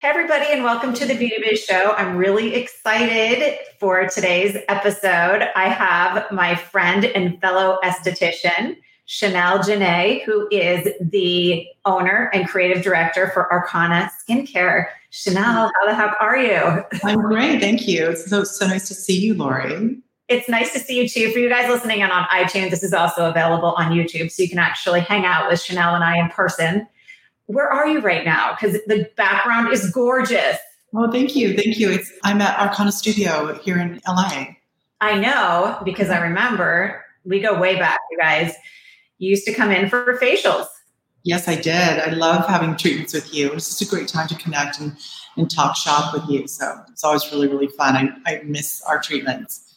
Hey, everybody, and welcome to the Beauty Biz Show. I'm really excited for today's episode. I have my friend and fellow esthetician, Chanel Jenae, who is the owner and creative director for Arcona Skincare. Chanel, how the heck are you? I'm great. Thank you. It's so, so nice to see you, Lori. It's nice to see you too. For you guys listening in on iTunes, this is also available on YouTube, so you can actually hang out with Chanel and I in person where are you right now? Because the background is gorgeous. Oh, thank you. Thank you. It's I'm at Arcona Studio here in LA. I know because I remember we go way back, you guys. You used to come in for facials. Yes, I did. I love having treatments with you. It's just a great time to connect and, and talk shop with you. So it's always really, really fun. I, I miss our treatments.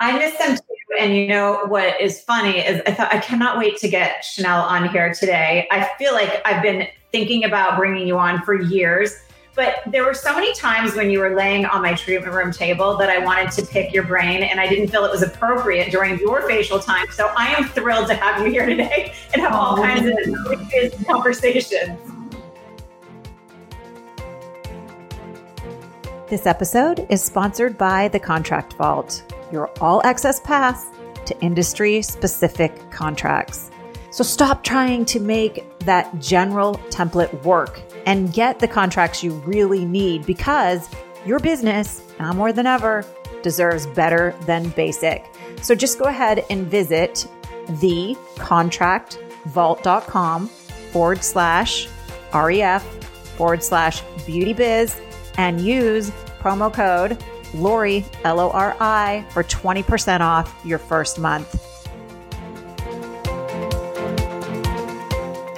I miss them too. And you know what is funny is I thought I cannot wait to get Chanel on here today. I feel like I've been thinking about bringing you on for years. But there were so many times when you were laying on my treatment room table that I wanted to pick your brain and I didn't feel it was appropriate during your facial time. So I am thrilled to have you here today and have all kinds of conversations. This episode is sponsored by the Contract Vault your all access pass to industry specific contracts. So stop trying to make that general template work and get the contracts you really need because your business, now more than ever, deserves better than basic. So just go ahead and visit thecontractvault.com forward slash REF forward slash beauty biz and use promo code Lori, L O R I, for 20% off your first month.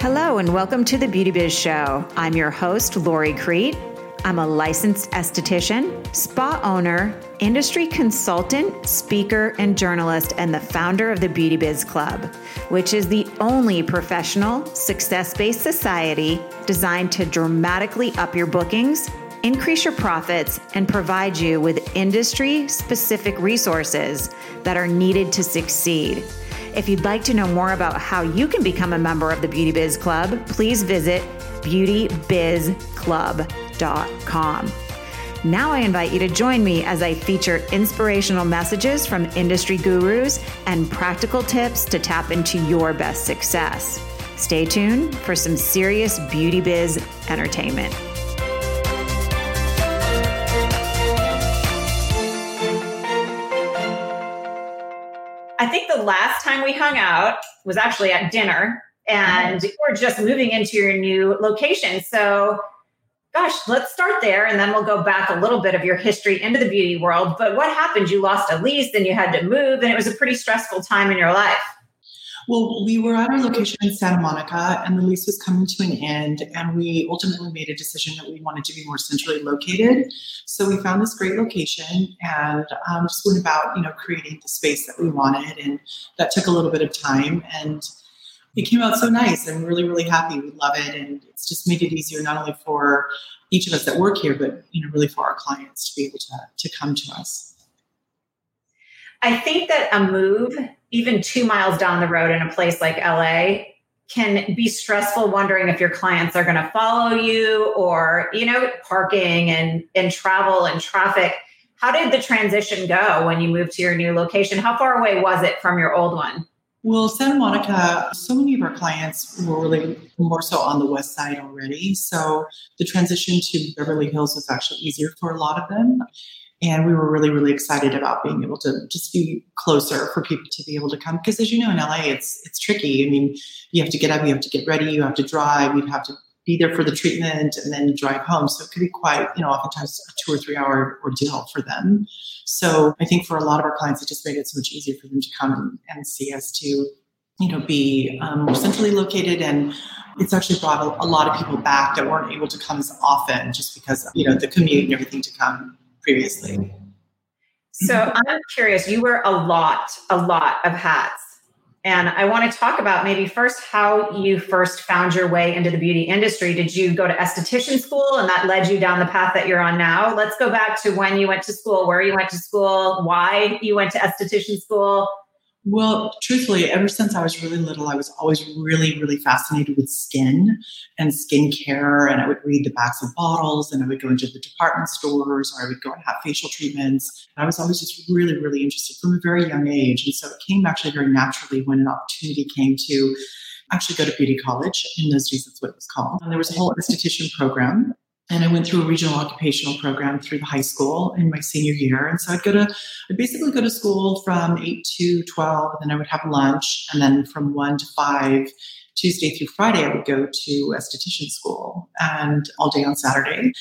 Hello, and welcome to the Beauty Biz Show. I'm your host, Lori Crete. I'm a licensed esthetician, spa owner, industry consultant, speaker, and journalist, and the founder of the Beauty Biz Club, which is the only professional, success based society designed to dramatically up your bookings increase your profits, and provide you with industry specific resources that are needed to succeed. If you'd like to know more about how you can become a member of the Beauty Biz Club, please visit beautybizclub.com. Now I invite you to join me as I feature inspirational messages from industry gurus and practical tips to tap into your best success. Stay tuned for some serious beauty biz entertainment. The last time we hung out was actually at dinner and mm-hmm. we're just moving into your new location. So, gosh, let's start there and then we'll go back a little bit of your history into the beauty world. But what happened? You lost a lease and you had to move, and it was a pretty stressful time in your life. Well, we were at our location in Santa Monica and the lease was coming to an end. And we ultimately made a decision that we wanted to be more centrally located. So we found this great location and um, just went about, you know, creating the space that we wanted. And that took a little bit of time. And it came out so nice. I'm really, really happy. We love it. And it's just made it easier not only for each of us that work here, but, you know, really for our clients to be able to, to come to us. I think that a move, even two miles down the road in a place like LA, can be stressful wondering if your clients are going to follow you or, you know, parking and, and travel and traffic. How did the transition go when you moved to your new location? How far away was it from your old one? Well, Santa Monica, so many of our clients were really more so on the west side already. So the transition to Beverly Hills was actually easier for a lot of them. And we were really, really excited about being able to just be closer for people to be able to come. Because as you know, in LA, it's it's tricky. I mean, you have to get up, you have to get ready, you have to drive, you have to be there for the treatment and then drive home. So it could be quite, you know, oftentimes a two or three hour ordeal for them. So I think for a lot of our clients, it just made it so much easier for them to come and see us to, you know, be um, more centrally located. And it's actually brought a, a lot of people back that weren't able to come as often just because, you know, the commute and everything to come previously. So mm-hmm. I'm curious, you wear a lot, a lot of hats. And I want to talk about maybe first how you first found your way into the beauty industry. Did you go to esthetician school and that led you down the path that you're on now? Let's go back to when you went to school, where you went to school, why you went to esthetician school. Well, truthfully, ever since I was really little, I was always really, really fascinated with skin and skincare. And I would read the backs of bottles and I would go into the department stores or I would go and have facial treatments. I was always just really, really interested from a very young age. And so it came actually very naturally when an opportunity came to actually go to beauty college. In those days, that's what it was called. And there was a whole esthetician program and I went through a regional occupational program through the high school in my senior year. And so I'd go to, I'd basically go to school from 8 to 12, and then I would have lunch. And then from 1 to 5, Tuesday through Friday, I would go to esthetician school and all day on Saturday.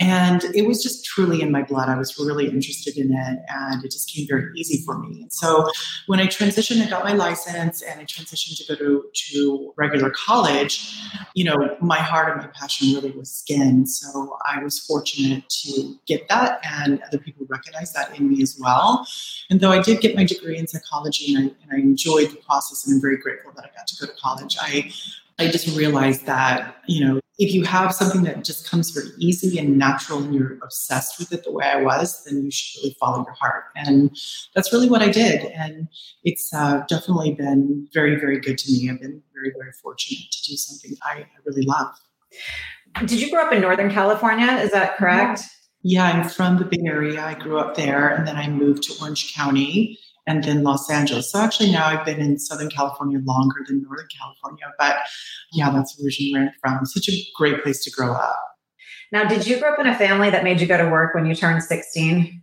And it was just truly in my blood. I was really interested in it and it just came very easy for me. And so when I transitioned and got my license and I transitioned to go to, to regular college, you know, my heart and my passion really was skin. So I was fortunate to get that and other people recognized that in me as well. And though I did get my degree in psychology and I, and I enjoyed the process and I'm very grateful that I got to go to college, I I just realized that, you know, if you have something that just comes very easy and natural and you're obsessed with it the way I was, then you should really follow your heart. And that's really what I did. And it's uh, definitely been very, very good to me. I've been very, very fortunate to do something I, I really love. Did you grow up in Northern California? Is that correct? Yeah, I'm from the Bay Area. I grew up there and then I moved to Orange County and then Los Angeles. So actually now I've been in Southern California longer than Northern California, but yeah, that's originally where I'm from. Such a great place to grow up. Now, did you grow up in a family that made you go to work when you turned 16?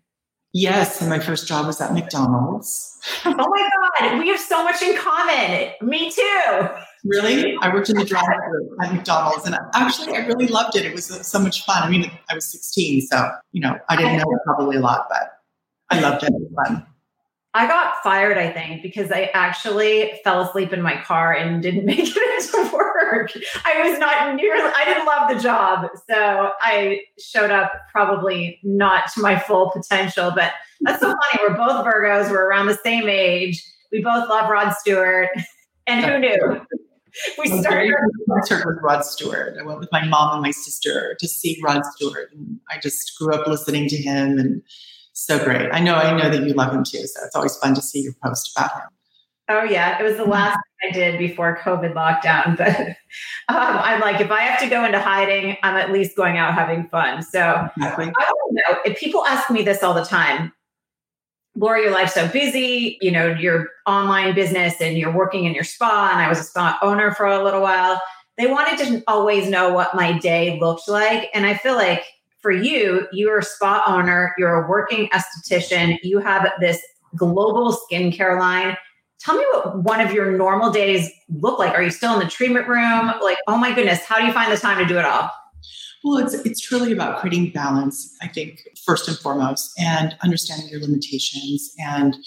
Yes, and my first job was at McDonald's. oh my God, we have so much in common. Me too. Really? I worked in the drive-thru at McDonald's, and actually, I really loved it. It was so much fun. I mean, I was 16, so you know, I didn't know probably a lot, but I loved it. It was fun. I got fired, I think, because I actually fell asleep in my car and didn't make it into work. I was not nearly, I didn't love the job. So I showed up probably not to my full potential, but that's so funny. We're both Virgos, we're around the same age. We both love Rod Stewart. And who knew? We started concert with Rod Stewart. I went with my mom and my sister to see Rod Stewart. And I just grew up listening to him and so great. I know, I know that you love him too. So it's always fun to see your post about him. Oh yeah, it was the last thing I did before COVID lockdown. But um, I'm like, if I have to go into hiding, I'm at least going out having fun. So exactly. I don't know if people ask me this all the time. Laura, your life's so busy. You know your online business, and you're working in your spa. And I was a spa owner for a little while. They wanted to always know what my day looked like, and I feel like for you, you're a spa owner, you're a working esthetician, you have this global skincare line. Tell me what one of your normal days look like. Are you still in the treatment room? Like, oh my goodness, how do you find the time to do it all? Well, it's it's truly about creating balance, I think, first and foremost, and understanding your limitations and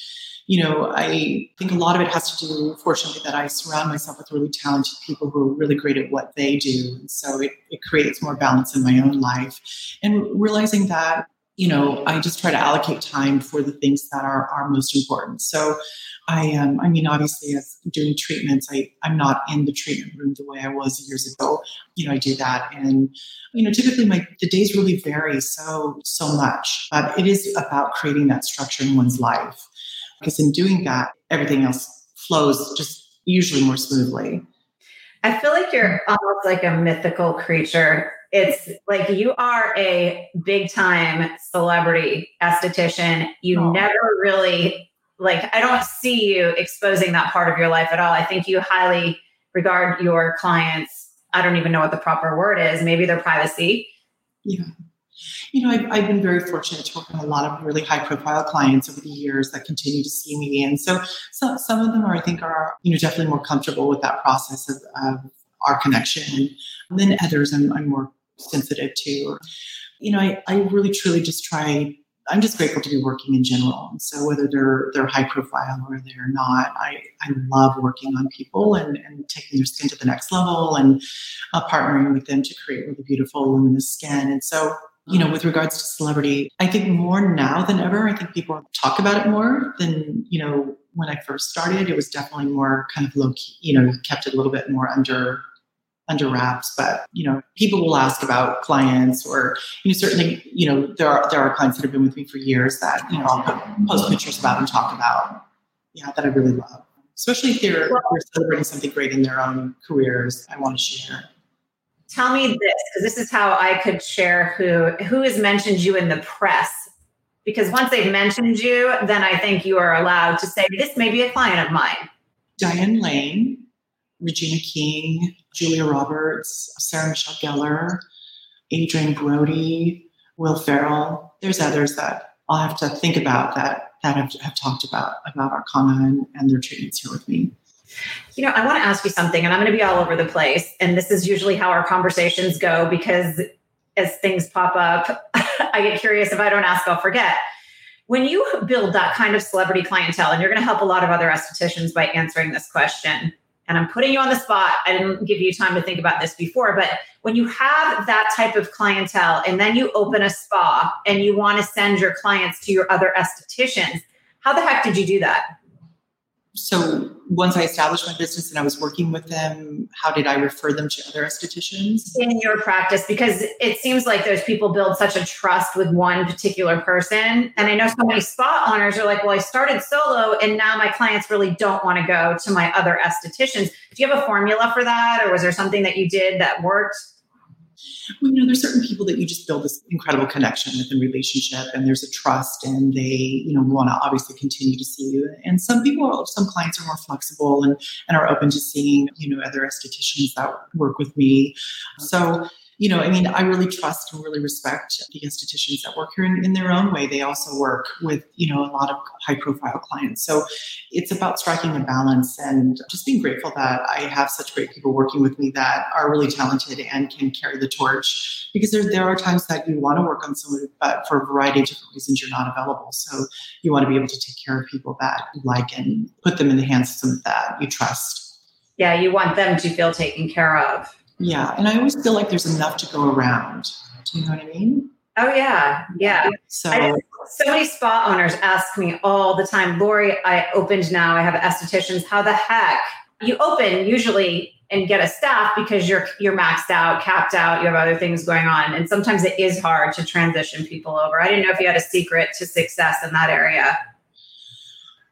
you know, I think a lot of it has to do, fortunately, that I surround myself with really talented people who are really great at what they do. And so it, it creates more balance in my own life. And realizing that, you know, I just try to allocate time for the things that are, are most important. So I um, I mean, obviously, as doing treatments, I, I'm not in the treatment room the way I was years ago. You know, I do that. And, you know, typically my the days really vary so, so much. But it is about creating that structure in one's life because in doing that, everything else flows just usually more smoothly. I feel like you're almost like a mythical creature. It's like you are a big time celebrity esthetician. You oh. never really, like, I don't see you exposing that part of your life at all. I think you highly regard your clients. I don't even know what the proper word is, maybe their privacy. Yeah you know, I've, I've, been very fortunate to work with a lot of really high profile clients over the years that continue to see me. And so some, some of them are, I think, are, you know, definitely more comfortable with that process of, of our connection. And then others I'm, I'm more sensitive to. You know, I, I really truly just try I'm just grateful to be working in general. And so whether they're they're high profile or they're not, I, I love working on people and, and taking their skin to the next level and uh, partnering with them to create really beautiful luminous skin. And so you know, mm-hmm. with regards to celebrity, I think more now than ever, I think people talk about it more than, you know, when I first started, it was definitely more kind of low key, you know, kept it a little bit more under under wraps. But, you know, people will ask about clients or, you know, certainly, you know, there are there are clients that have been with me for years that, you know, I'll post pictures about and talk about. Yeah, that I really love. especially if they're, well, they're celebrating something great in their own careers. I want to share. Tell me this, because this is how I could share who who has mentioned you in the press. Because once they've mentioned you, then I think you are allowed to say this may be a client of mine. Diane Lane, Regina King, Julia Roberts, Sarah Michelle Gellar, Adrien Brody, Will Ferrell. There's others that I'll have to think about that that have, have talked about about Arcona and, and their treatments here with me. You know, I want to ask you something, and I'm going to be all over the place. And this is usually how our conversations go because as things pop up, I get curious. If I don't ask, I'll forget. When you build that kind of celebrity clientele, and you're going to help a lot of other estheticians by answering this question, and I'm putting you on the spot. I didn't give you time to think about this before, but when you have that type of clientele and then you open a spa and you want to send your clients to your other estheticians, how the heck did you do that? So once I established my business and I was working with them, how did I refer them to other estheticians? In your practice, because it seems like those people build such a trust with one particular person. And I know so many spa owners are like, well, I started solo and now my clients really don't want to go to my other estheticians. Do you have a formula for that? Or was there something that you did that worked? Well, you know, there's certain people that you just build this incredible connection with and relationship, and there's a trust, and they, you know, want to obviously continue to see you. And some people, some clients are more flexible and and are open to seeing, you know, other estheticians that work with me. So you know, I mean, I really trust and really respect the institutions that work here in, in, their own way. They also work with, you know, a lot of high profile clients. So it's about striking a balance and just being grateful that I have such great people working with me that are really talented and can carry the torch because there, there are times that you want to work on someone, but for a variety of different reasons, you're not available. So you want to be able to take care of people that you like and put them in the hands of someone that you trust. Yeah, you want them to feel taken care of. Yeah. And I always feel like there's enough to go around. Do you know what I mean? Oh, yeah. Yeah. So, so many spa owners ask me all the time, Lori, I opened now, I have estheticians. How the heck? You open usually and get a staff because you're you're maxed out, capped out, you have other things going on. And sometimes it is hard to transition people over. I didn't know if you had a secret to success in that area.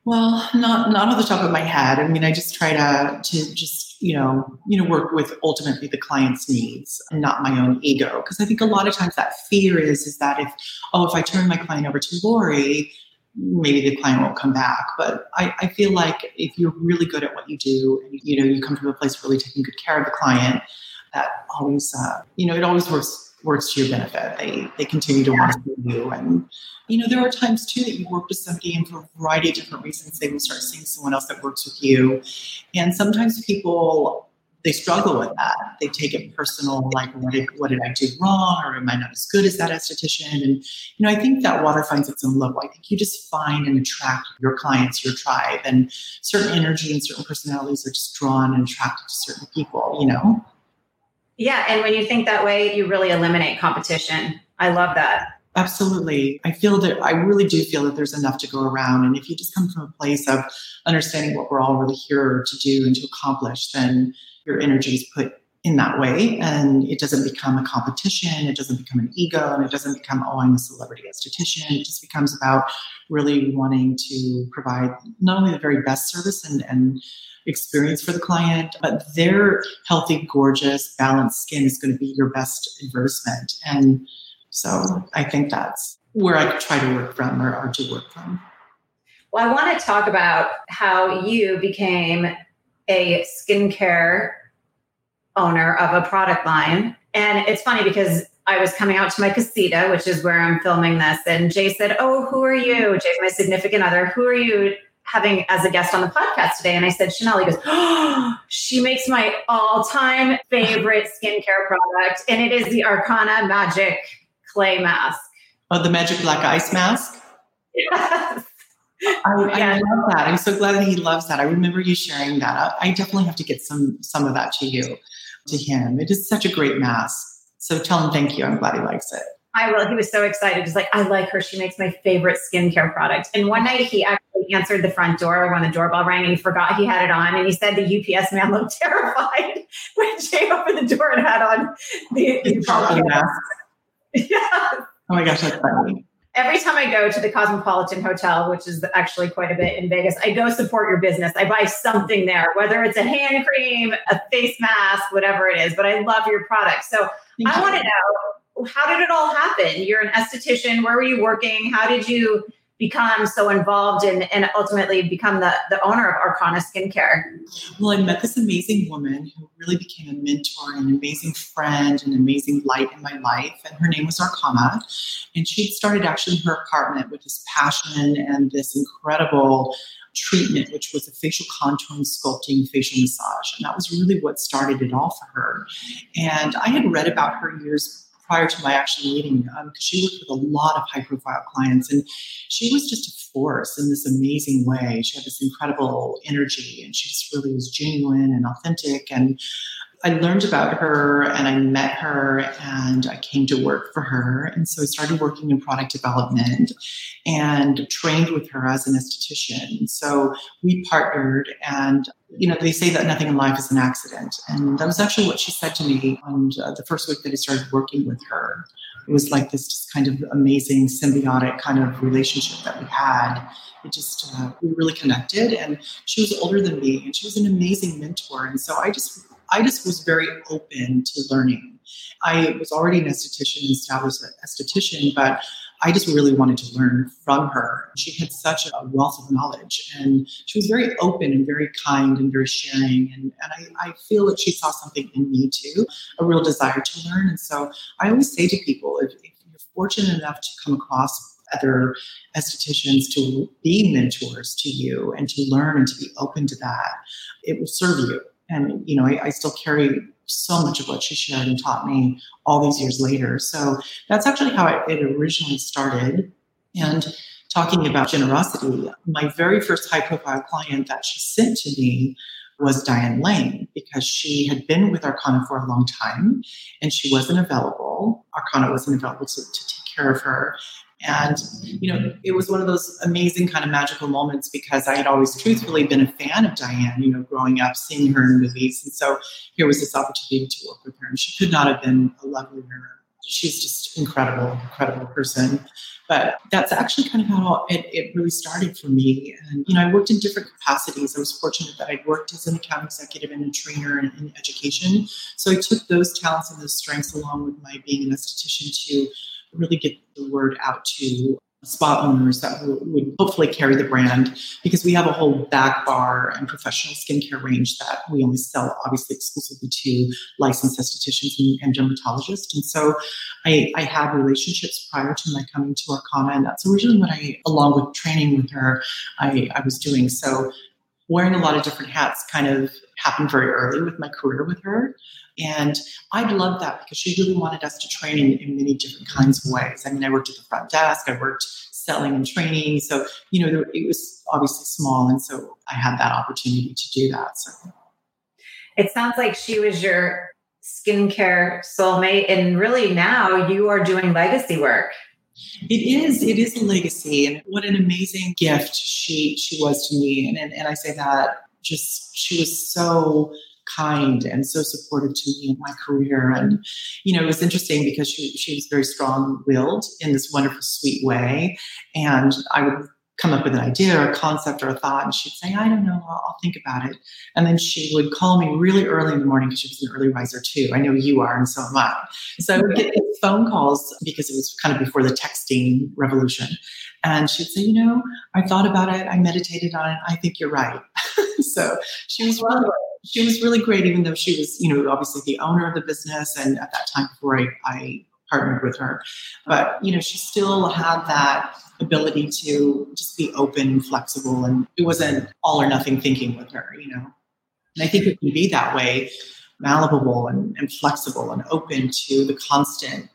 Well, not not on the top of my head. I mean, I just try to to just you know you know work with ultimately the client's needs and not my own ego. Because I think a lot of times that fear is is that if oh if I turn my client over to Lori, maybe the client won't come back. But I, I feel like if you're really good at what you do and you know you come from a place really taking good care of the client, that always uh, you know it always works works to your benefit. They they continue to want to see you, and you know there are times too that you work with somebody, and for a variety of different reasons, they will start seeing someone else that works with you, and sometimes people they struggle with that. They take it personal, like what did what did I do wrong, or am I not as good as that esthetician? And you know, I think that water finds its own level. I think you just find and attract your clients, your tribe, and certain energy and certain personalities are just drawn and attracted to certain people. You know. Yeah. And when you think that way, you really eliminate competition. I love that. Absolutely. I feel that I really do feel that there's enough to go around. And if you just come from a place of understanding what we're all really here to do and to accomplish, then your energy is put in that way and it doesn't become a competition it doesn't become an ego and it doesn't become oh i'm a celebrity esthetician it just becomes about really wanting to provide not only the very best service and, and experience for the client, but their healthy, gorgeous, balanced skin is going to be your best advertisement. And so I think that's where I try to work from or, or to work from. Well, I want to talk about how you became a skincare owner of a product line. And it's funny because I was coming out to my casita, which is where I'm filming this, and Jay said, Oh, who are you? Jay's my significant other. Who are you having as a guest on the podcast today. And I said, Chanel, he goes, oh, she makes my all time favorite skincare product. And it is the Arcona Magic Clay Mask. Oh, the Magic Black Ice Mask? Yes. I, I, love that. I'm so glad that he loves that. I remember you sharing that. I, I definitely have to get some some of that to you, to him. It is such a great mask. So tell him thank you. I'm glad he likes it. I will. He was so excited. He's like, I like her. She makes my favorite skincare product. And one night he actually answered the front door when the doorbell rang and he forgot he had it on. And he said the UPS man looked terrified when Jay opened the door and had on the, the mask. Yeah. Oh my gosh, that's funny. Every time I go to the Cosmopolitan Hotel, which is actually quite a bit in Vegas, I go support your business. I buy something there, whether it's a hand cream, a face mask, whatever it is. But I love your product. So Thank I want to know how did it all happen? You're an esthetician. Where were you working? How did you become so involved in, and ultimately become the, the owner of Arcona Skincare? Well, I met this amazing woman who really became a mentor and an amazing friend, an amazing light in my life. And her name was Arcona. And she'd started actually her apartment with this passion and this incredible treatment, which was a facial contouring, sculpting, facial massage. And that was really what started it all for her. And I had read about her years prior to my actually meeting because um, she worked with a lot of high profile clients and she was just a force in this amazing way. She had this incredible energy and she just really was genuine and authentic. And I learned about her and I met her and I came to work for her. And so I started working in product development and trained with her as an esthetician. So we partnered and you know, they say that nothing in life is an accident. And that was actually what she said to me on uh, the first week that I started working with her. It was like this just kind of amazing symbiotic kind of relationship that we had. It just, uh, we really connected. And she was older than me and she was an amazing mentor. And so I just I just was very open to learning. I was already an esthetician, established esthetician, but I just really wanted to learn from her. She had such a wealth of knowledge and she was very open and very kind and very sharing. And, and I, I feel that she saw something in me too, a real desire to learn. And so I always say to people if, if you're fortunate enough to come across other estheticians to be mentors to you and to learn and to be open to that, it will serve you and you know I, I, still carry so much of what she shared and taught me all these years later so that's actually how it originally started and talking about generosity my very first high profile client that she sent to me was Diane Lane because she had been with Arcona for a long time and she wasn't available. Arcona wasn't available to, to take care of her. And, you know, it was one of those amazing kind of magical moments because I had always truthfully been a fan of Diane, you know, growing up, seeing her in movies. And so here was this opportunity to work with her. And she could not have been a lovelier. She's just incredible, incredible person. But that's actually kind of how it, it really started for me. And, you know, I worked in different capacities. I was fortunate that I'd worked as an account executive and a trainer in, in education. So I took those talents and those strengths along with my being an esthetician to really get the word out to spa owners that would hopefully carry the brand because we have a whole back bar and professional skincare range that we only sell obviously exclusively to licensed estheticians and, and dermatologists. And so I, I, had relationships prior to my coming to Arcona, and that's originally what I, along with training with her, I, I was doing. So wearing a lot of different hats kind of happened very early with my career with her. And I loved that because she really wanted us to train in, in many different kinds of ways. I mean, I worked at the front desk, I worked selling and training. So, you know, it was obviously small. And so I had that opportunity to do that. So it sounds like she was your skincare soulmate. And really now you are doing legacy work. It is. It is a legacy, and what an amazing gift she she was to me. And and, and I say that just she was so kind and so supportive to me in my career. And, you know, it was interesting because she, she was very strong willed in this wonderful, sweet way. And I would come up with an idea or a concept or a thought, and she'd say, I don't know, I'll, I'll think about it. And then she would call me really early in the morning because she was an early riser too. I know you are, and so am I. So I would get phone calls because it was kind of before the texting revolution. And she'd say, You know, I thought about it, I meditated on it, I think you're right. so she was really she was really great, even though she was, you know, obviously the owner of the business. And at that time, before I, I partnered with her, but you know, she still had that ability to just be open flexible, and it wasn't all or nothing thinking with her, you know. And I think it can be that way, malleable and, and flexible and open to the constant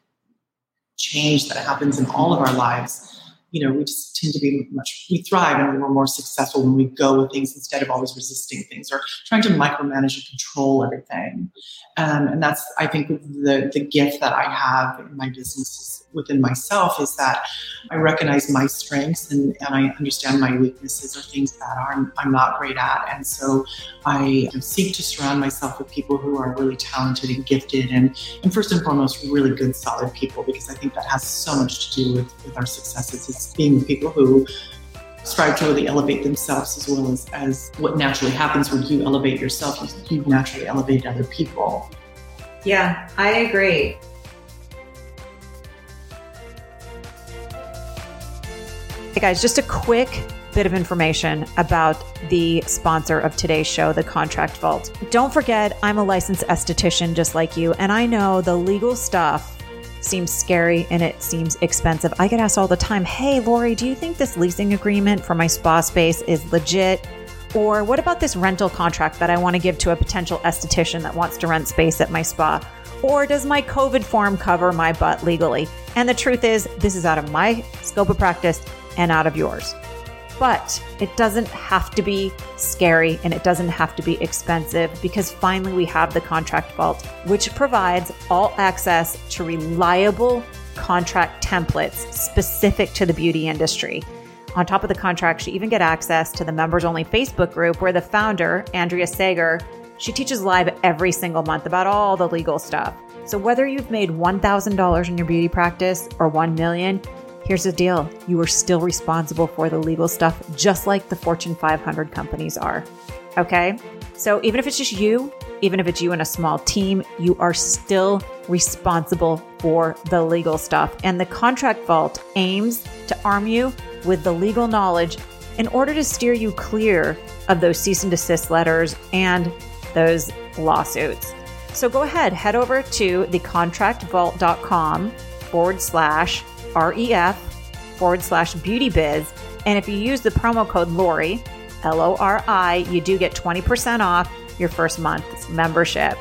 change that happens in all of our lives you know, we just tend to be much, we thrive and we're more successful when we go with things instead of always resisting things or trying to micromanage and control everything. Um, and that's, I think, the, the gift that I have in my business within myself is that I recognize my strengths and, and I understand my weaknesses or things that I'm, I'm not great at. And so I seek to surround myself with people who are really talented and gifted and, and first and foremost, really good, solid people, because I think that has so much to do with, with our successes. It's being with people who strive to really elevate themselves as well as, as what naturally happens when you elevate yourself, you, you naturally elevate other people. Yeah, I agree. Hey guys, just a quick bit of information about the sponsor of today's show, the Contract Vault. Don't forget, I'm a licensed esthetician just like you, and I know the legal stuff seems scary and it seems expensive. I get asked all the time, Hey, Lori, do you think this leasing agreement for my spa space is legit? Or what about this rental contract that I want to give to a potential esthetician that wants to rent space at my spa? Or does my COVID form cover my butt legally? And the truth is, this is out of my scope of practice and out of yours. But it doesn't have to be scary and it doesn't have to be expensive because finally we have the Contract Vault, which provides all access to reliable contract templates specific to the beauty industry. On top of the contract, you even get access to the members only Facebook group where the founder, Andrea Sager, she teaches live every single month about all the legal stuff. So whether you've made $1,000 in your beauty practice or 1 million, Here's the deal you are still responsible for the legal stuff, just like the Fortune 500 companies are. Okay? So even if it's just you, even if it's you and a small team, you are still responsible for the legal stuff. And the Contract Vault aims to arm you with the legal knowledge in order to steer you clear of those cease and desist letters and those lawsuits. So go ahead, head over to thecontractvault.com forward slash REF forward slash beauty biz. And if you use the promo code Lori, L O R I, you do get 20% off your first month's membership.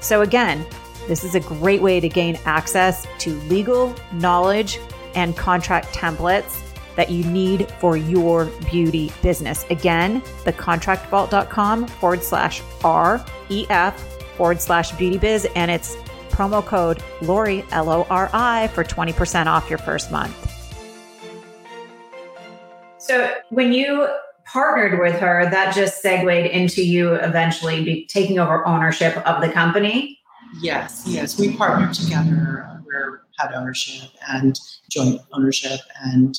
So, again, this is a great way to gain access to legal knowledge and contract templates that you need for your beauty business. Again, the contractvault.com forward slash REF forward slash beauty biz, and it's promo code Lori, L O R I, for 20% off your first month. So when you partnered with her, that just segued into you eventually be taking over ownership of the company. Yes, yes. We partnered together. We had ownership and joint ownership and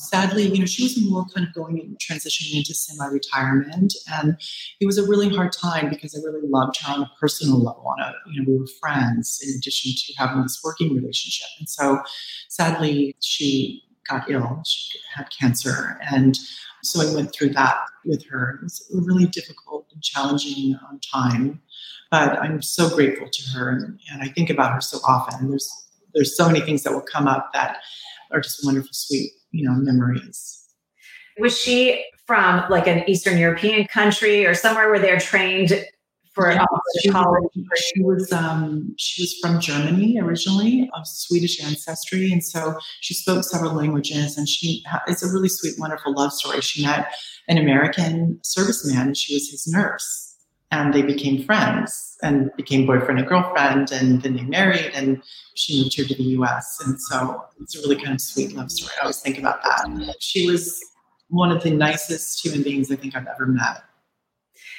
sadly, you know, she was more kind of going and transitioning into semi-retirement, and it was a really hard time because I really loved her on a personal level. On a, you know, we were friends in addition to having this working relationship, and so sadly, she got ill. She had cancer, and so I went through that with her. It was a really difficult and challenging um, time, but I'm so grateful to her, and, and I think about her so often. There's there's so many things that will come up that are just wonderful, sweet you know memories. Was she from like an eastern european country or somewhere where they're trained for yeah, she, college she was um, she was from germany originally of swedish ancestry and so she spoke several languages and she it's a really sweet wonderful love story. She met an american serviceman and she was his nurse and they became friends and became boyfriend and girlfriend and then they married and she moved here to the us and so it's a really kind of sweet love story i always think about that she was one of the nicest human beings i think i've ever met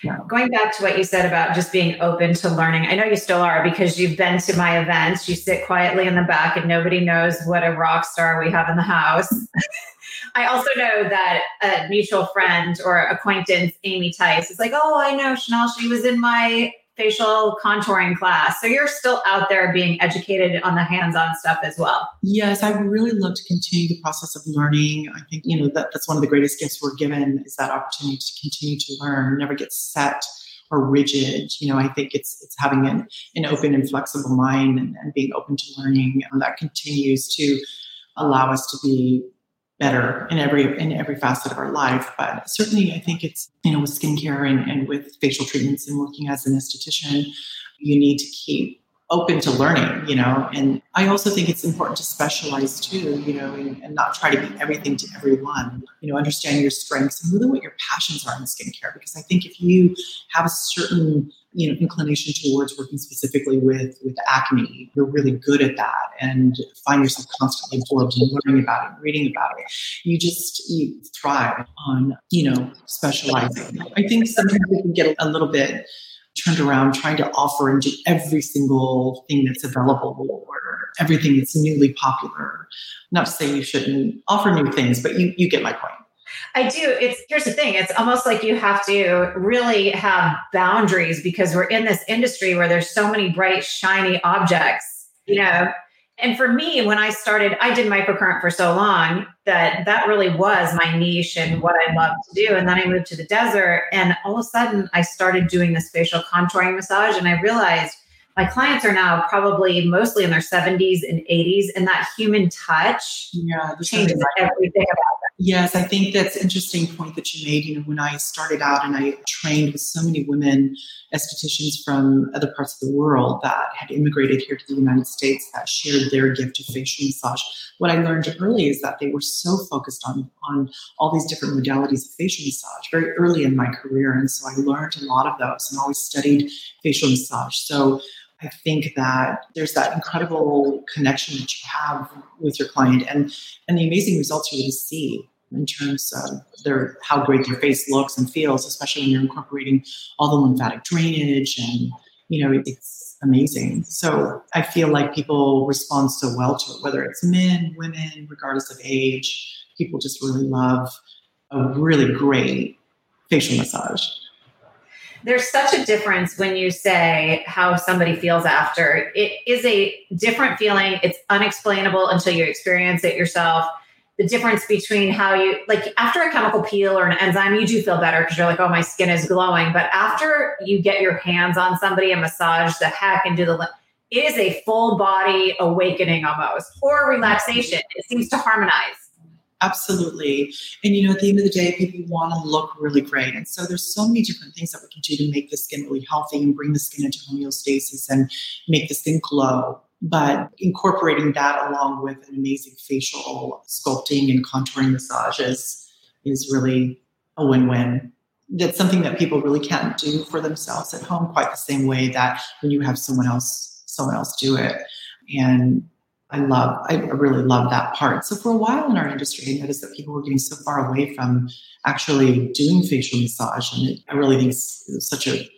yeah. Going back to what you said about just being open to learning, I know you still are because you've been to my events. You sit quietly in the back and nobody knows what a rock star we have in the house. I also know that a mutual friend or acquaintance, Amy Tice, is like, oh, I know Chanel. She was in my facial contouring class. So you're still out there being educated on the hands-on stuff as well. Yes, I would really love to continue the process of learning. I think, you know, that, that's one of the greatest gifts we're given is that opportunity to continue to learn, never get set or rigid. You know, I think it's it's having an, an open and flexible mind and, and being open to learning um, that continues to allow us to be better in every in every facet of our life. But certainly, I think it's you know with skincare and, and with facial treatments and working as an esthetician, you need to keep open to learning, you know. And I also think it's important to specialize too, you know, and, and, not try to be everything to everyone. You know, understand your strengths and really what your passions are in skincare. Because I think if you have a certain you know inclination towards working specifically with with acne you're really good at that and find yourself constantly absorbed in learning about it reading about it you just you thrive on you know specializing i think sometimes we can get a little bit turned around trying to offer and do every single thing that's available or everything that's newly popular. Not to say you shouldn't offer new things, but you, you get my point. I do. It's here's the thing. It's almost like you have to really have boundaries because we're in this industry where there's so many bright, shiny objects, you know, and for me when i started i did microcurrent for so long that that really was my niche and what i loved to do. And then i moved to the desert and all of a sudden i started doing this facial contouring massage and i realized my clients are now probably mostly in their 70s and 80s and that human touch yeah, changes everything about yes i think that's an interesting point that you made. You know when i started out and i trained with so many women estheticians from other parts of the world that had immigrated here to the united states that shared their gift of facial massage what i learned early is that they were so focused on on all these different modalities of facial massage very early in my career. And so i learned a lot of those and always studied facial massage. So I think that there's that incredible connection that you have with your client. And and the amazing results you really see in terms of their how great their face looks and feels, especially when you're incorporating all the lymphatic drainage and you know it's amazing. So I feel like people respond so well to it, whether it's men, women, regardless of age. People just really love a really great facial massage there's such a difference when you say how somebody feels after. It is a different feeling. It's unexplainable until you experience it yourself. The difference between how you like after a chemical peel or an enzyme, you do feel better because you're like, oh, my skin is glowing. But after you get your hands on somebody and massage the heck and do the it is a full body awakening almost or relaxation. It seems to harmonize. Absolutely. And you know, at the end of the day, people want to look really great. And so there's so many different things that we can do to make the skin really healthy and bring the skin into homeostasis and make the skin glow. But incorporating that along with an amazing facial sculpting and contouring massages is really a win-win. That's something that people really can't do for themselves at home quite the same way that when you have someone else someone else do it. And I love, I really love that part. So for a while in our industry, I noticed that people were getting so far away from actually doing facial massage. And it, I really think it's such a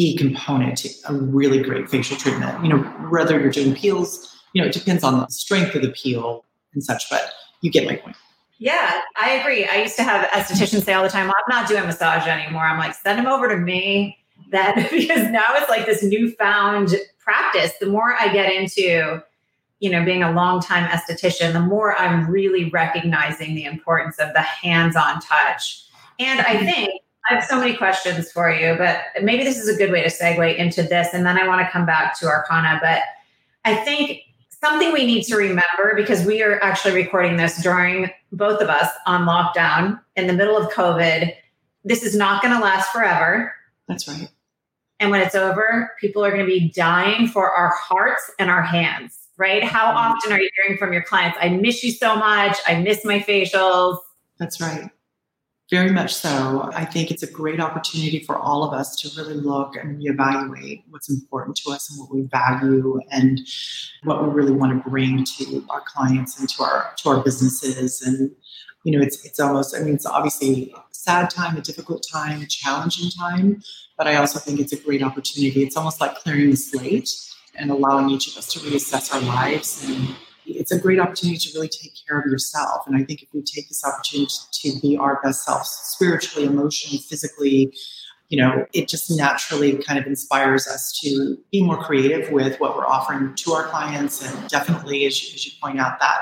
key component to a really great facial treatment. You know, whether you're doing peels, you know, it depends on the strength of the peel and such, but you get my point. Yeah, I agree. I used to have estheticians say all the time, well, I'm not doing massage anymore. I'm like, send them over to me. That because now it's like this newfound practice. The more I get into you know, being a longtime esthetician, the more I'm really recognizing the importance of the hands-on touch. And I mm-hmm. think I have so many questions for you, but maybe this is a good way to segue into this. And then I want to come back to Arcona. But I think something we need to remember because we are actually recording this during both of us on lockdown in the middle of COVID. This is not going to last forever. That's right. And when it's over, people are going to be dying for our hearts and our hands right? How mm-hmm. often are you hearing from your clients, I miss you so much, I miss my facials? That's right. Very much so. I think it's a great opportunity for all of us to really look and reevaluate what's important to us and what we value and what we really want to bring to our clients and to our to our businesses. And you know, it's it's almost I mean, it's obviously a sad time, a difficult time, a challenging time, but I also think it's a great opportunity. It's almost like clearing the slate and allowing each of us to reassess our lives. And it's a great opportunity to really take care of yourself. And I think if we take this opportunity to be our best selves, spiritually, emotionally, physically, you know, it just naturally kind of inspires us to be more creative with what we're offering to our clients. And definitely, as you, as you point out, that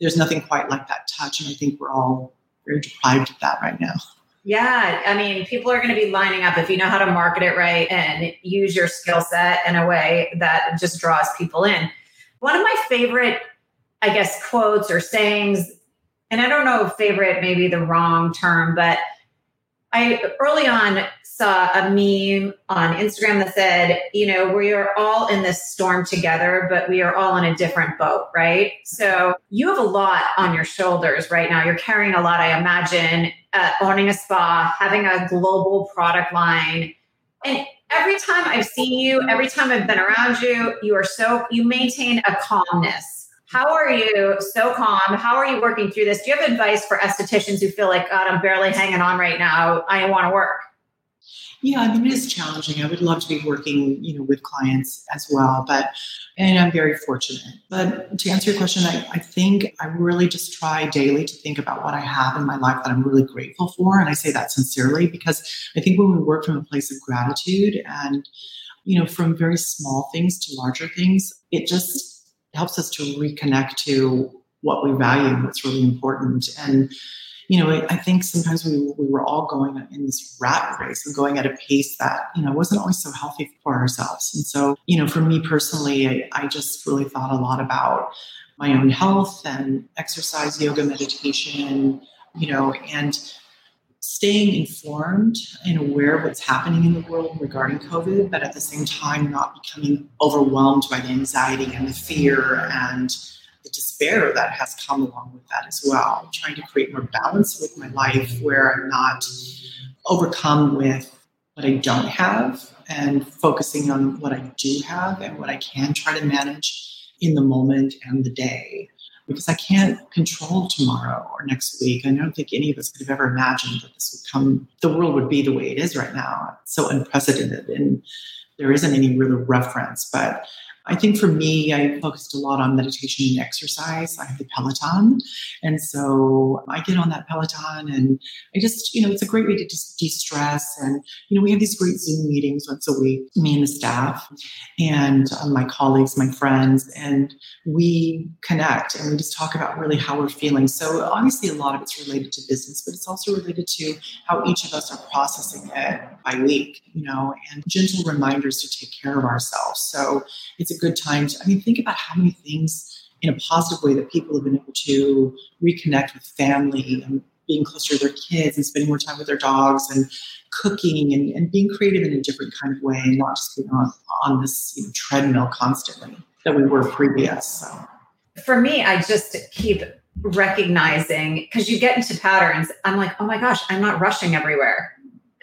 there's nothing quite like that touch. And I think we're all very deprived of that right now. Yeah, I mean, people are going to be lining up if you know how to market it right and use your skill set in a way that just draws people in. One of my favorite, I guess, quotes or sayings, and I don't know favorite may be the wrong term, but I early on saw a meme on Instagram that said, you know, we are all in this storm together, but we are all in a different boat, right? So you have a lot on your shoulders right now. You're carrying a lot, I imagine, uh, owning a spa, having a global product line. And every time I've seen you, every time I've been around you, you are so, you maintain a calmness. How are you so calm? How are you working through this? Do you have advice for estheticians who feel like, God, I'm barely hanging on right now? I want to work. Yeah, I mean, it is challenging. I would love to be working, you know, with clients as well, but, and I'm very fortunate. But to answer your question, I, I think I really just try daily to think about what I have in my life that I'm really grateful for. And I say that sincerely because I think when we work from a place of gratitude and, you know, from very small things to larger things, it just helps us to reconnect to what we value, what's really important. And, you know, I think sometimes we, we were all going in this rat race and going at a pace that, you know, wasn't always so healthy for ourselves. And so, you know, for me personally, I, I just really thought a lot about my own health and exercise, yoga, meditation, you know, and staying informed and aware of what's happening in the world regarding COVID, but at the same time, not becoming overwhelmed by the anxiety and the fear and the despair that has come along with that as well. Trying to create more balance with my life where I'm not overcome with what I don't have and focusing on what I do have and what I can try to manage in the moment and the day. Because I can't control tomorrow or next week. I don't think any of us could have ever imagined that this would come, the world would be the way it is right now. It's so unprecedented and there isn't any real reference. But I think for me, I focused a lot on meditation and exercise. I have the Peloton. And so I get on that Peloton and I just, you know, it's a great way to just de stress. And, you know, we have these great Zoom meetings once a week, me and the staff and uh, my colleagues, my friends, and we connect and we just talk about really how we're feeling. So obviously, a lot of it's related to business, but it's also related to how each of us are processing it by week, you know, and gentle reminders to take care of ourselves. So it's a good time to, I mean, think about how many things in a positive way that people have been able to reconnect with family and being closer to their kids and spending more time with their dogs and cooking and, and being creative in a different kind of way and not just being on, on this you know, treadmill constantly that we were previous. So. For me, I just keep recognizing because you get into patterns. I'm like, oh my gosh, I'm not rushing everywhere.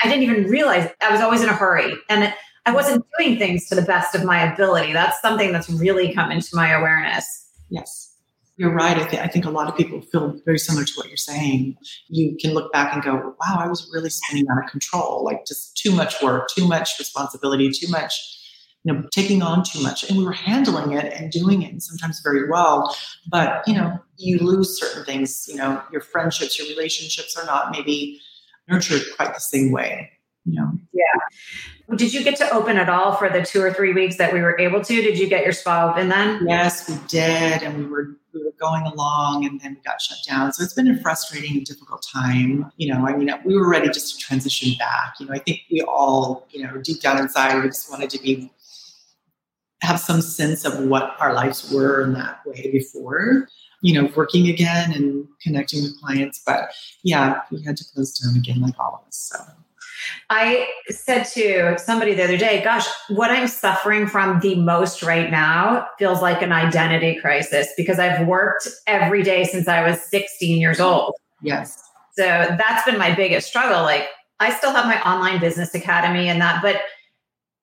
I didn't even realize I was always in a hurry. And I wasn't doing things to the best of my ability. That's something that's really come into my awareness. Yes. You're right. I, th- I think a lot of people feel very similar to what you're saying. You can look back and go, wow, I was really spinning out of control, like just too much work, too much responsibility, too much, you know, taking on too much. And we were handling it and doing it and sometimes very well. But, you know, you lose certain things, you know, your friendships, your relationships are not maybe nurtured quite the same way you know. Yeah. Did you get to open at all for the two or three weeks that we were able to? Did you get your spa open then? Yes, we did, and we were we were going along, and then we got shut down. So it's been a frustrating and difficult time. You know, I mean, we were ready just to transition back. You know, I think we all, you know, deep down inside, we just wanted to be have some sense of what our lives were in that way before you know, working again and connecting with clients. But yeah, we had to close down again, like all of us. So I said to somebody the other day, gosh, what I'm suffering from the most right now feels like an identity crisis because I've worked every day since I was 16 years mm-hmm. old. Yes. So that's been my biggest struggle. Like, I still have my online business academy and that, but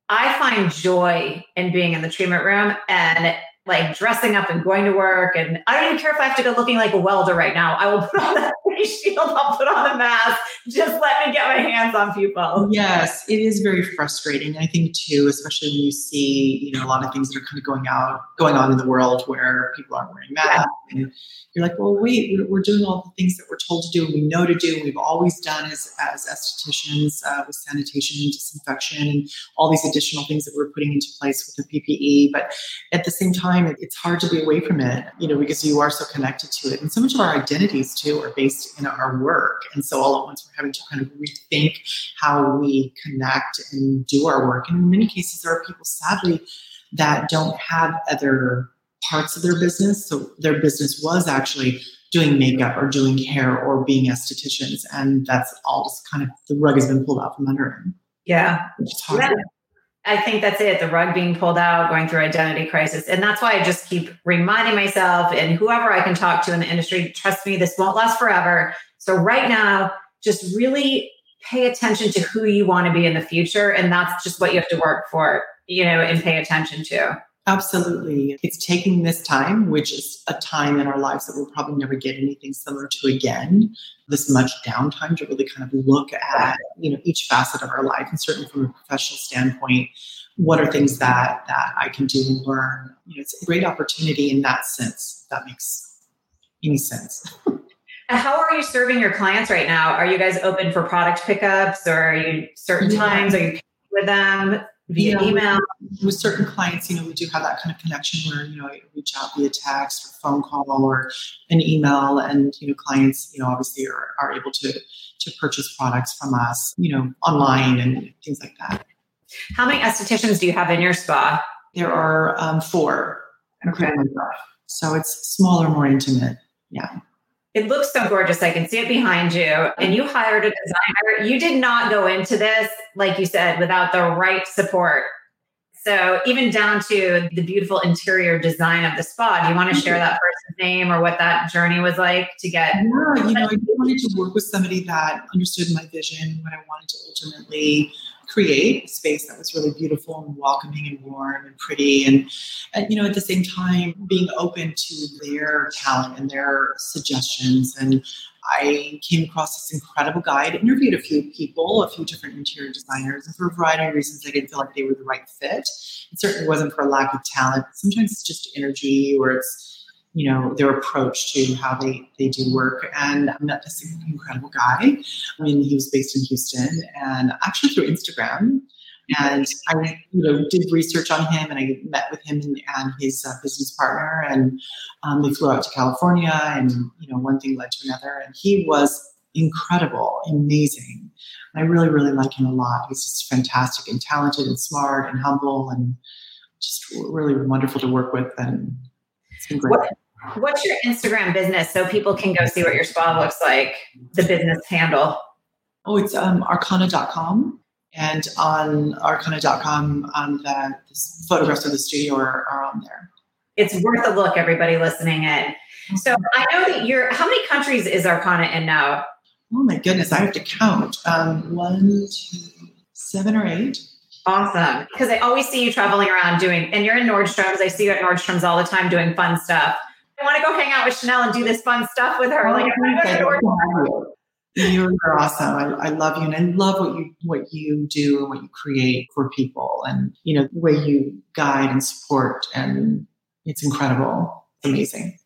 I find joy in being in the treatment room and like dressing up and going to work. And I don't even care if I have to go looking like a welder right now. I will put on that face shield, I'll put on the mask. Just let me get my hands on people. Yes, it is very frustrating. I think too, especially when you see, you know, a lot of things that are kind of going out, going on in the world where people aren't wearing masks. Yeah. And you're like, well, wait, we're doing all the things that we're told to do we know to do. We've always done as, as estheticians uh, with sanitation and disinfection and all these additional things that we're putting into place with the PPE. But at the same time, it's hard to be away from it, you know, because you are so connected to it. And so much of our identities too are based in our work. And so all at once we're having to kind of rethink how we connect and do our work. And in many cases, there are people sadly that don't have other parts of their business. So their business was actually doing makeup or doing hair or being estheticians. And that's all just kind of the rug has been pulled out from under him. Yeah. yeah. I think that's it. The rug being pulled out, going through identity crisis. And that's why I just keep reminding myself and whoever I can talk to in the industry, trust me, this won't last forever. So right now, just really pay attention to who you want to be in the future. And that's just what you have to work for, you know, and pay attention to. Absolutely. It's taking this time, which is a time in our lives that we'll probably never get anything similar to again, this much downtime to really kind of look at, you know, each facet of our life and certainly from a professional standpoint, what are things that that I can do and learn. You know, it's a great opportunity in that sense. That makes any sense. How are you serving your clients right now? Are you guys open for product pickups or are you certain yeah. times? Are you with them? Via know, email? With, with, certain clients, you know, we do have that kind of connection where, you know, I reach out via text or phone call or an email and, you know, clients, you know, obviously are, are able to, to purchase products from us, you know, online and things like that. How many estheticians do you have in your spa? There are um, four. Okay. So it's smaller, more intimate. Yeah. It looks so gorgeous. I can see it behind you. And you hired a designer. You did not go into this, like you said, without the right support. So even down to the beautiful interior design of the spa, do you want to share that person's name or what that journey was like to get? Yeah, you know, I wanted to work with somebody that understood my vision, what I wanted to ultimately create a space that was really beautiful and welcoming and warm and pretty and, and you know at the same time being open to their talent and their suggestions and I came across this incredible guide, interviewed a few people, a few different interior designers, and for a variety of reasons, I didn't feel like they were the right fit. It certainly wasn't for a lack of talent. Sometimes it's just energy or it's you know their approach to how they they do work and i met this incredible guy mean he was based in houston and actually through instagram and I, you know, did research on him, and I met with him and, his uh, business partner, and um, they flew out to California, and you know, one thing led to another, and he was incredible, amazing. I really, really like him a lot. He's just fantastic and talented and smart and humble, and just really wonderful to work with, and it's been great. What, what's your Instagram business so people can go see what your spa looks like? The business handle. Oh, it's um, arcona.com. And on arcona.com, um, the, the photographs of the studio are, are on there. It's worth a look, everybody listening in. So I know that you're, how many countries is Arcona in now? Oh my goodness, I have to count. Um, one, two, seven or eight. Awesome. Because I always see you traveling around doing, and you're in Nordstrom's. I see you at Nordstrom's all the time doing fun stuff. I want to go hang out with Chanel and do this fun stuff with her. Like, oh, you're awesome. I, I, love you, and I love what you what you do and what you create for people, and you know the way you guide and support, and it's incredible. It's amazing.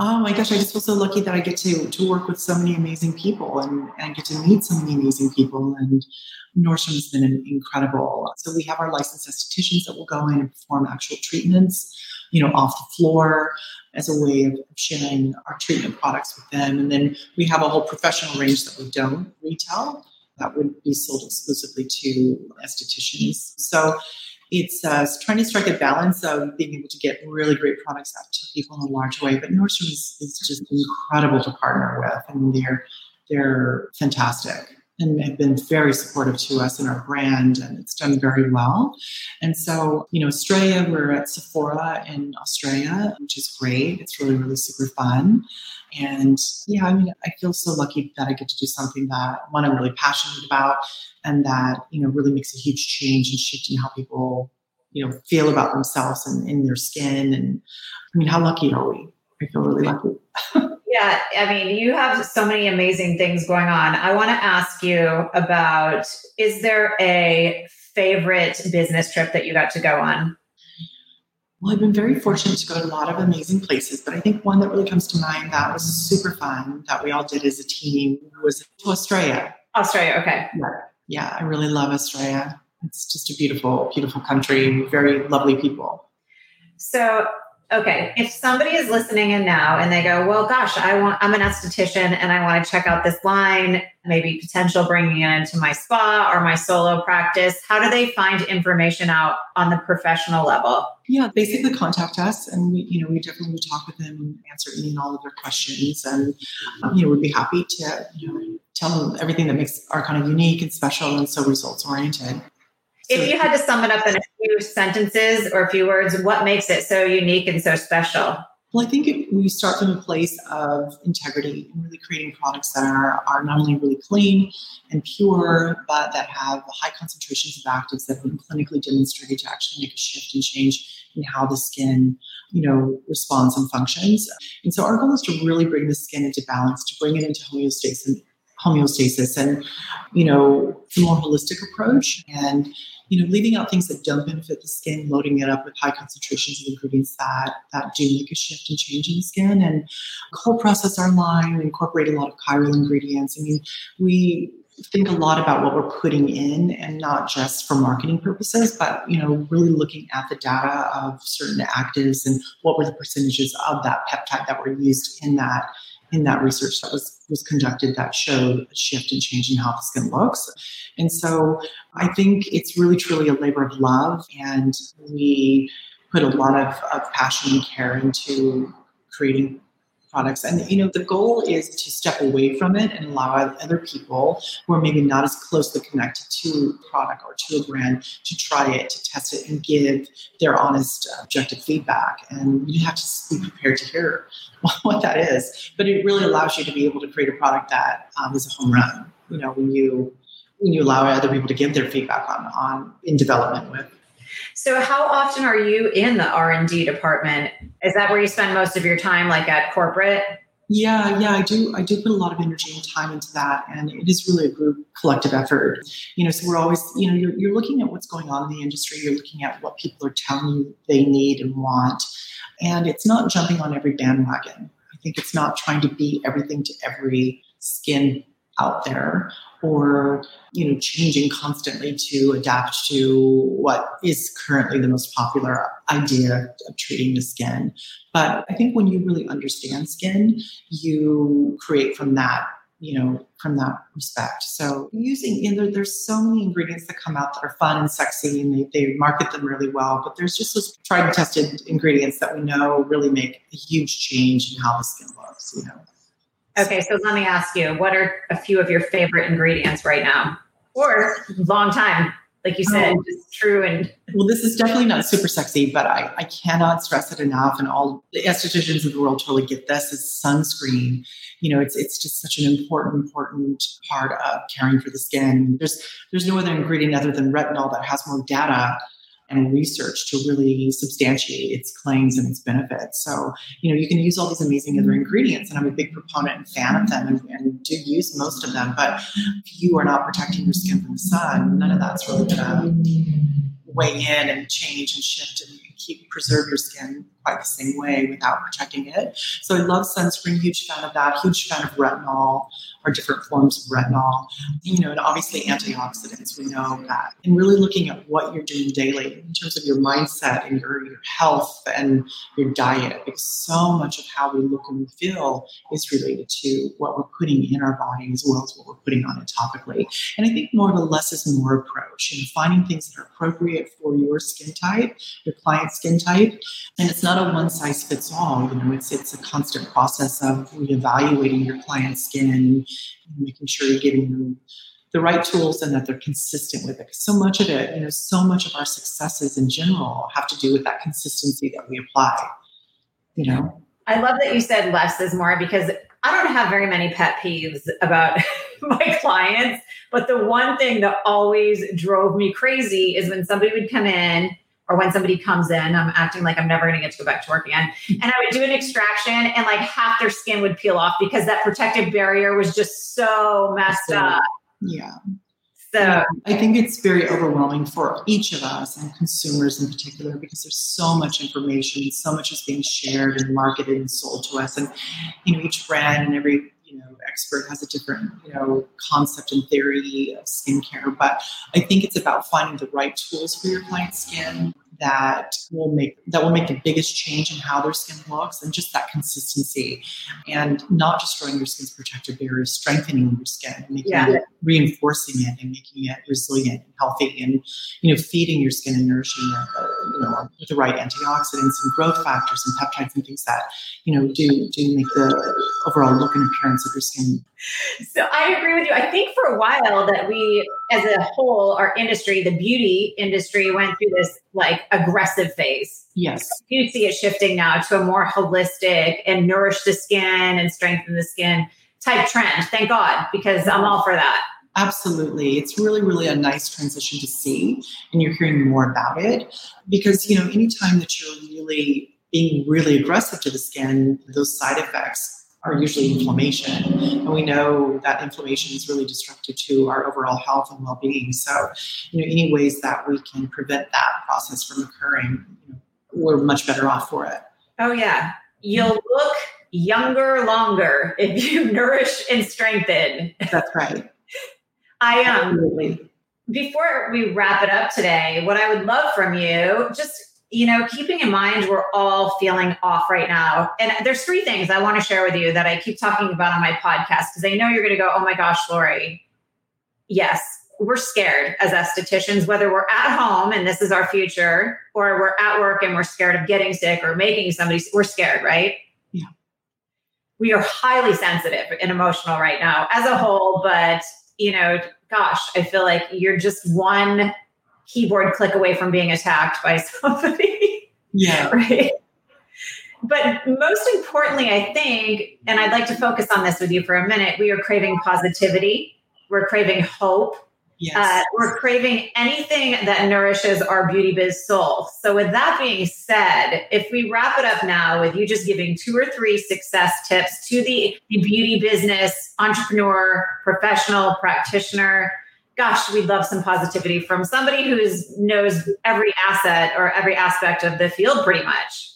Oh my gosh, I just feel so lucky that I get to to work with so many amazing people and, and get to meet so many amazing people. And Nordstrom has been incredible. So we have our licensed estheticians that will go in and perform actual treatments, you know, off the floor as a way of sharing our treatment products with them. And then we have a whole professional range that we don't retail that would be sold exclusively to estheticians. So it's uh, trying to strike a balance of being able to get really great products out to people in a large way. But Nordstrom is, is just incredible to partner with, and they're they're fantastic and have been very supportive to us and our brand, and it's done very well. And so, you know, Australia, we're at Sephora in Australia, which is great. It's really, really super fun. And yeah, I mean, I feel so lucky that I get to do something that one I'm really passionate about, and that you know really makes a huge change and shift in how people you know feel about themselves and in their skin. And I mean, how lucky are we? I feel really lucky. Yeah, I mean, you have so many amazing things going on. I want to ask you about is there a favorite business trip that you got to go on? Well, I've been very fortunate to go to a lot of amazing places, but I think one that really comes to mind that was super fun that we all did as a team was to Australia. Australia, okay. Yeah, yeah I really love Australia. It's just a beautiful, beautiful country, very lovely people. So Okay, if somebody is listening in now and they go, "Well, gosh, I want I'm an esthetician and I want to check out this line, maybe potential bringing it into my spa or my solo practice." How do they find information out on the professional level? Yeah, basically contact us, and we, you know, we definitely talk with them and answer any and all of their questions, and um, you know, we'd be happy to you know tell them everything that makes our kind of unique and special and so results oriented. If you had to sum it up in a few sentences or a few words, what makes it so unique and so special? Well, I think it, we start from a place of integrity and really creating products that are, are not only really clean and pure, but that have high concentrations of actives that have been clinically demonstrated to actually make a shift and change in how the skin, you know, responds and functions. And so our goal is to really bring the skin into balance, to bring it into homeostasis homeostasis and you know a more holistic approach. And you know leaving out things that don't benefit the skin loading it up with high concentrations of ingredients that that do make a shift and change in the skin. And cold process our line incorporate a lot of chiral ingredients. I mean we think a lot about what we're putting in and not just for marketing purposes but you know really looking at the data of certain actives and what were the percentages of that peptide that were used in that in that research that was was conducted that showed a shift and change in how the skin looks. And so I think it's really truly a labor of love and we put a lot of, of passion and care into creating products. And you know, the goal is to step away from it and allow other people who are maybe not as closely connected to product or to a brand to try it, to test it, and give their honest, objective feedback. And you have to be prepared to hear what that is. But it really allows you to be able to create a product that um, is a home run. You know, when you when you allow other people to give their feedback on on in development with so how often are you in the R&D department? Is that where you spend most of your time like at corporate? Yeah, yeah, I do. I do put a lot of energy and time into that, and it is really a group collective effort. You know, so we're always, you know, you're, you're looking at what's going on in the industry. You're looking at what people are telling you they need and want, and it's not jumping on every bandwagon. I think it's not trying to be everything to every skin out there or you know changing constantly to adapt to what is currently the most popular idea of treating the skin. But i think when you really understand skin you create from that you know from that respect. So using you know there's so many ingredients that come out that are fun and sexy and they, they market them really well but there's just those tried and tested ingredients that we know really make a huge change in how the skin looks you know Okay, so let me ask you, what are a few of your favorite ingredients right now? Or long time, like you said, oh. just true and well, this is definitely not super sexy, but I, I cannot stress it enough. And all the estheticians in the world totally get this is sunscreen. You know, it's it's just such an important, important part of caring for the skin. There's there's no other ingredient other than retinol that has more data and research to really substantiate its claims and its benefits. So, you know, you can use all these amazing other ingredients, and I'm a big proponent and fan of them and, and do use most of them. But if you are not protecting your skin from the sun, none of that's really going to weigh in and change and shift and keep preserve your skin quite the same way without protecting it. So I love sunscreen, huge fan of that, huge fan of retinol or different forms of retinol, you know, and obviously antioxidants. We know that. And really looking at what you're doing daily in terms of your mindset and your, your health and your diet, because so much of how we look and we feel is related to what we're putting in our body as well as what we're putting on it topically. And I think more of a less is more approach, you know, finding things that are appropriate for your skin type, your client's skin type. And it's not a one size fits all. You know, it's it's a constant process of reevaluating your client's skin making sure you're giving them the right tools and that they're consistent with it. Because So much of it, you know, so much of our successes in general have to do with that consistency that we apply. You know. I love that you said less is more because I don't have very many pet peeves about my clients, but the one thing that always drove me crazy is when somebody would come in or when somebody comes in, I'm acting like I'm never going to get to go back to work again. And I would do an extraction and like half their skin would peel off because that protective barrier was just so messed so, up. Yeah. So yeah, I think it's very overwhelming for each of us and consumers in particular because there's so much information, so much is being shared and marketed and sold to us. And you know, each brand and every you know expert has a different, you know, concept and theory of skincare. But I think it's about finding the right tools for your client's skin that will make that will make the biggest change in how their skin looks and just that consistency and not destroying your skin's protective barriers strengthening your skin making yeah. it reinforcing it and making it resilient and healthy and you know feeding your skin and nourishing it uh, you know with the right antioxidants and growth factors and peptides and things that you know do do make the overall look and appearance of your skin so I agree with you. I think for a while that we, as a whole, our industry, the beauty industry, went through this like aggressive phase. Yes. You see it shifting now to a more holistic and nourish the skin and strengthen the skin type trend. Thank God, because I'm all for that. Absolutely. It's really, really a nice transition to see, and you're hearing more about it because, you know, anytime that you're really being really aggressive to the skin, those side effects are usually inflammation. And we know that inflammation is really destructive to our overall health and well being. So, you know, any ways that we can prevent that process from occurring, you know, we're much better off for it. Oh, yeah. You'll look younger longer if you nourish and strengthen. That's right. I um Absolutely. before we wrap it up today, what I would love from you, just you know, keeping in mind we're all feeling off right now. And there's three things I want to share with you that I keep talking about on my podcast because I know you're going to go, oh my gosh, Lori. Yes, we're scared as estheticians, whether we're at home and this is our future, or we're at work and we're scared of getting sick or making somebody, we're scared, right? Yeah. We are highly sensitive and emotional right now as a whole, but you know, gosh, I feel like you're just one keyboard click away from being attacked by somebody. Yeah. right. But most importantly, I think, and I'd like to focus on this with you for a minute, we are craving positivity. We're craving hope. Yes. Uh, we're craving anything that nourishes our beauty biz soul. So, with that being said, if we wrap it up now with you just giving two or three success tips to the, the beauty business entrepreneur, professional, practitioner, gosh, we'd love some positivity from somebody who knows every asset or every aspect of the field pretty much.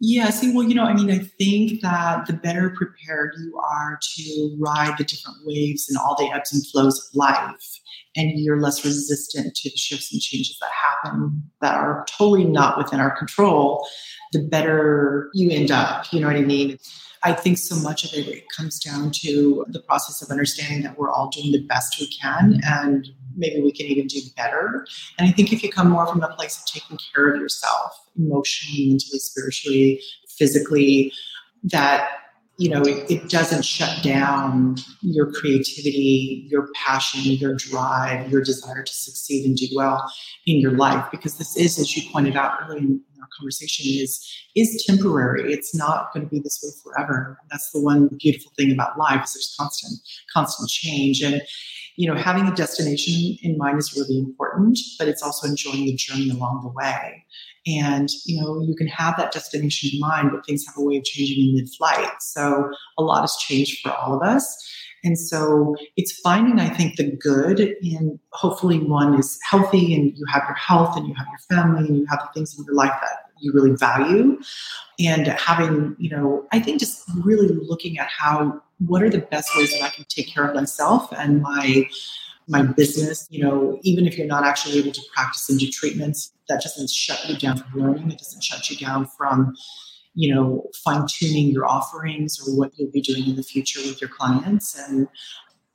Yeah, see, well, you know, I mean, I think that the better prepared you are to ride the different waves and all the ebbs and flows of life, and you're less resistant to the shifts and changes that happen that are totally not within our control, the better you end up. You know what I mean? I think so much of it, it comes down to the process of understanding that we're all doing the best we can and maybe we can even do better. And I think if you come more from a place of taking care of yourself emotionally, mentally, spiritually, physically, that you know it, it, doesn't shut down your creativity your passion your drive your desire to succeed and do well in your life because this is as you pointed out earlier our conversation is is temporary it's not going to be this way forever that's the one beautiful thing about life is there's constant constant change and you know having a destination in mind is really important but it's also enjoying the journey along the way and, you know, you can have that destination in mind, but things have a way of changing in mid flight. So a lot has changed for all of us. And so it's finding, I think, the good in hopefully one is healthy and you have your health and you have your family and you have the things in your life that you really value. And having, you know, I think just really looking at how, what are the best ways that I can take care of myself and my my business. You know, even if you're not actually able to practice and do treatments, that doesn't shut you down from learning. It doesn't shut you down from, you know, fine tuning your offerings or what you'll be doing in the future with your clients. And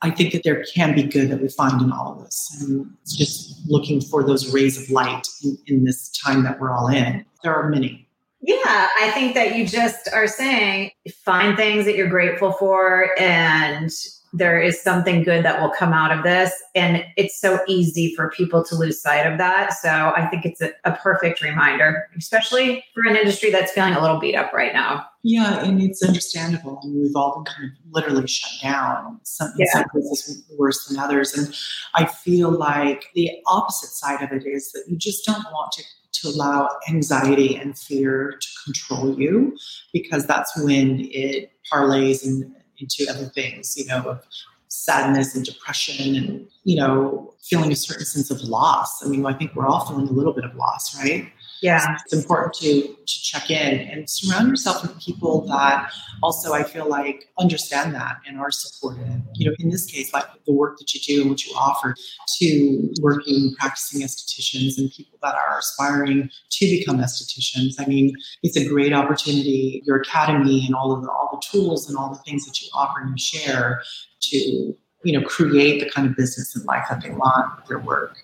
I think that there can be good that we find in all of this. And it's just looking for those rays of light in, in this time that we're all in. There are many. Yeah, I think that you just are saying find things that you're grateful for and there is something good that will come out of this. And it's so easy for people to lose sight of that. So I think it's a, a, perfect reminder, especially for an industry that's feeling a little beat up right now. Yeah, and it's understandable. I mean, we've all been kind of literally shut down. Some, yeah. some places worse than others. And I feel like the opposite side of it is that you just don't want to to allow anxiety and fear to control you because that's when it parlays and into other things, you know, of sadness and depression and, you know, feeling a certain sense of loss. I mean, I think we're all feeling a little bit of loss, right? Yeah. It's important to, to check in and surround yourself with people that also I feel like understand that and are supportive. You know, in this case, like the work that you do and what you offer to working, practicing estheticians and people that are aspiring to become estheticians. I mean, it's a great opportunity, your academy and all of the all the tools and all the things that you offer and you share to you know create the kind of business and life that they want with their work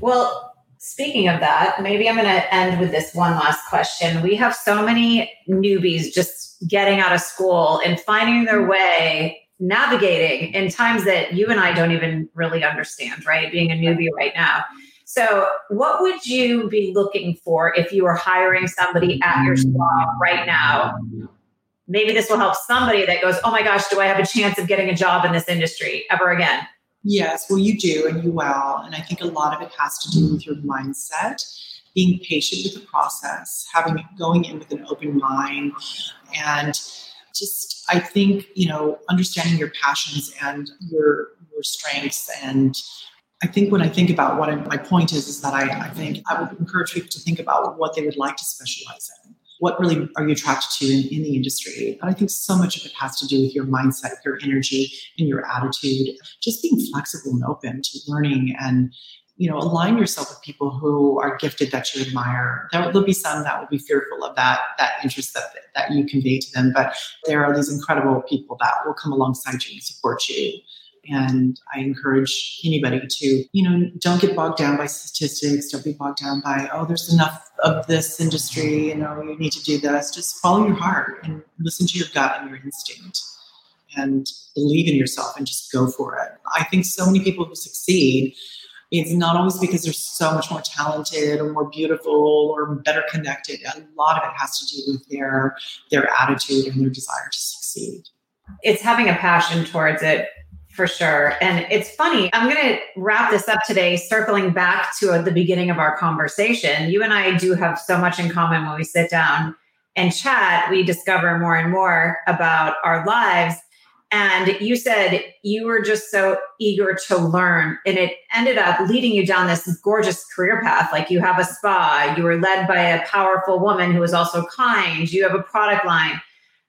well speaking of that maybe i'm going to end with this one last question. We have so many newbies just getting out of school and finding their mm-hmm. way navigating in times that you and i don't even really understand right? Being a newbie right. now. So what would you be looking for if you were hiring somebody at your mm-hmm. spa right now? Maybe this will help somebody that goes, oh my gosh, do I have a chance of getting a job in this industry ever again? Yes, well, you do, and you will. And I think a lot of it has to do with your mindset, being patient with the process, having going in with an open mind, and just I think you know understanding your passions and your your strengths and I think when I think about what I, my point is, is that I, I think I would encourage people to think about what they would like to specialize in what really are you attracted to in, in the industry? And I think so much of it has to do with your mindset, your energy, and your attitude. Just being flexible and open to learning and you know align yourself with people who are gifted that you admire there will be some that will be fearful of that that interest that that you convey to them but there are these incredible people that will come alongside you and support you and I encourage anybody to, you know, don't get bogged down by statistics. Don't be bogged down by, oh, there's enough of this industry, you know, you need to do this. Just follow your heart and listen to your gut and your instinct and believe in yourself and just go for it. I think so many people who succeed, it's not always because they're so much more talented or more beautiful or better connected. A lot of it has to do with their their attitude and their desire to succeed. It's having a passion towards it for sure. And it's funny, I'm going to wrap this up today, circling back to the beginning of our conversation. You and I do have so much in common when we sit down and chat. We discover more and more about our lives. And you said you were just so eager to learn, and it ended up leading you down this gorgeous career path. Like you have a spa, you were led by a powerful woman who was also kind, you have a product line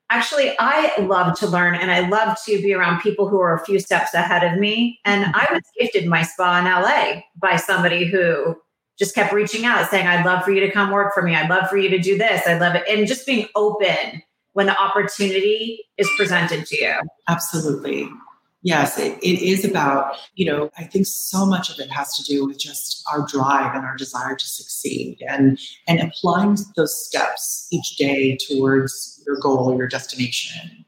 actually i love to learn and i love to be around people who are a few steps ahead of me. And mm-hmm. i was gifted my spa in la by somebody who just kept reaching out saying i'd love for you to come work for me. I'd love for you to do this. I'd love it. And just being open when the opportunity is presented to you. Absolutely yes, it, it is about, you know, I think so much of it has to do with just our drive and our desire to succeed and and applying those steps each day towards your goal, your destination.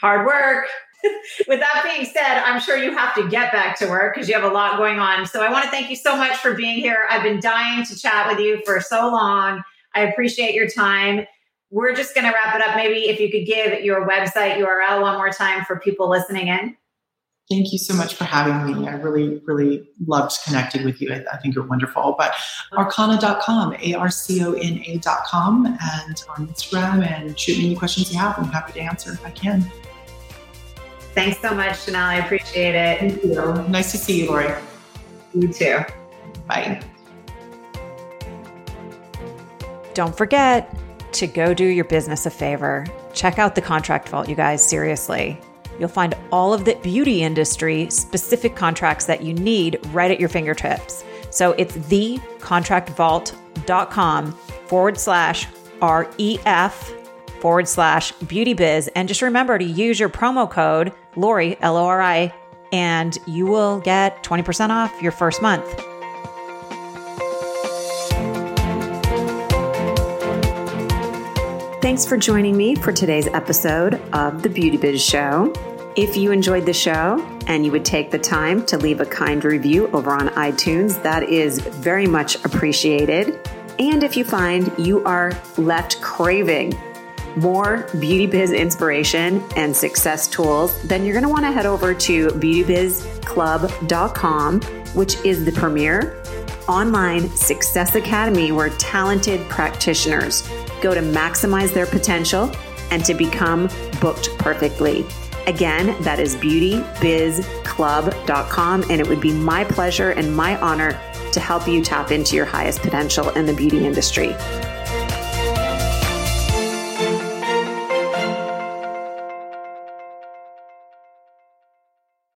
Hard work. with that being said, I'm sure you have to get back to work because you have a lot going on. So I want to thank you so much for being here. I've been dying to chat with you for so long. I appreciate your time. We're just going to wrap it up. Maybe if you could give your website URL one more time for people listening in. Thank you so much for having me. I really, really loved connecting with you. I, I think you're wonderful. But arcona.com, A R C O N A.com, and on Instagram, and shoot me any questions you have. I'm happy to answer if I can. Thanks so much, Chanel. I appreciate it. Thank you. Nice to see you, Lori. You too. Bye. Don't forget to go do your business a favor. Check out the contract vault, you guys, seriously. You'll find all of the beauty industry specific contracts that you need right at your fingertips. So it's thecontractvault.com forward slash REF forward slash beauty biz. And just remember to use your promo code Lori, L O R I, and you will get 20% off your first month. Thanks for joining me for today's episode of The Beauty Biz Show. If you enjoyed the show and you would take the time to leave a kind review over on iTunes, that is very much appreciated. And if you find you are left craving more beauty biz inspiration and success tools, then you're going to want to head over to beautybizclub.com, which is the premier online success academy where talented practitioners go to maximize their potential and to become booked perfectly. Again, that is beautybizclub.com, and it would be my pleasure and my honor to help you tap into your highest potential in the beauty industry.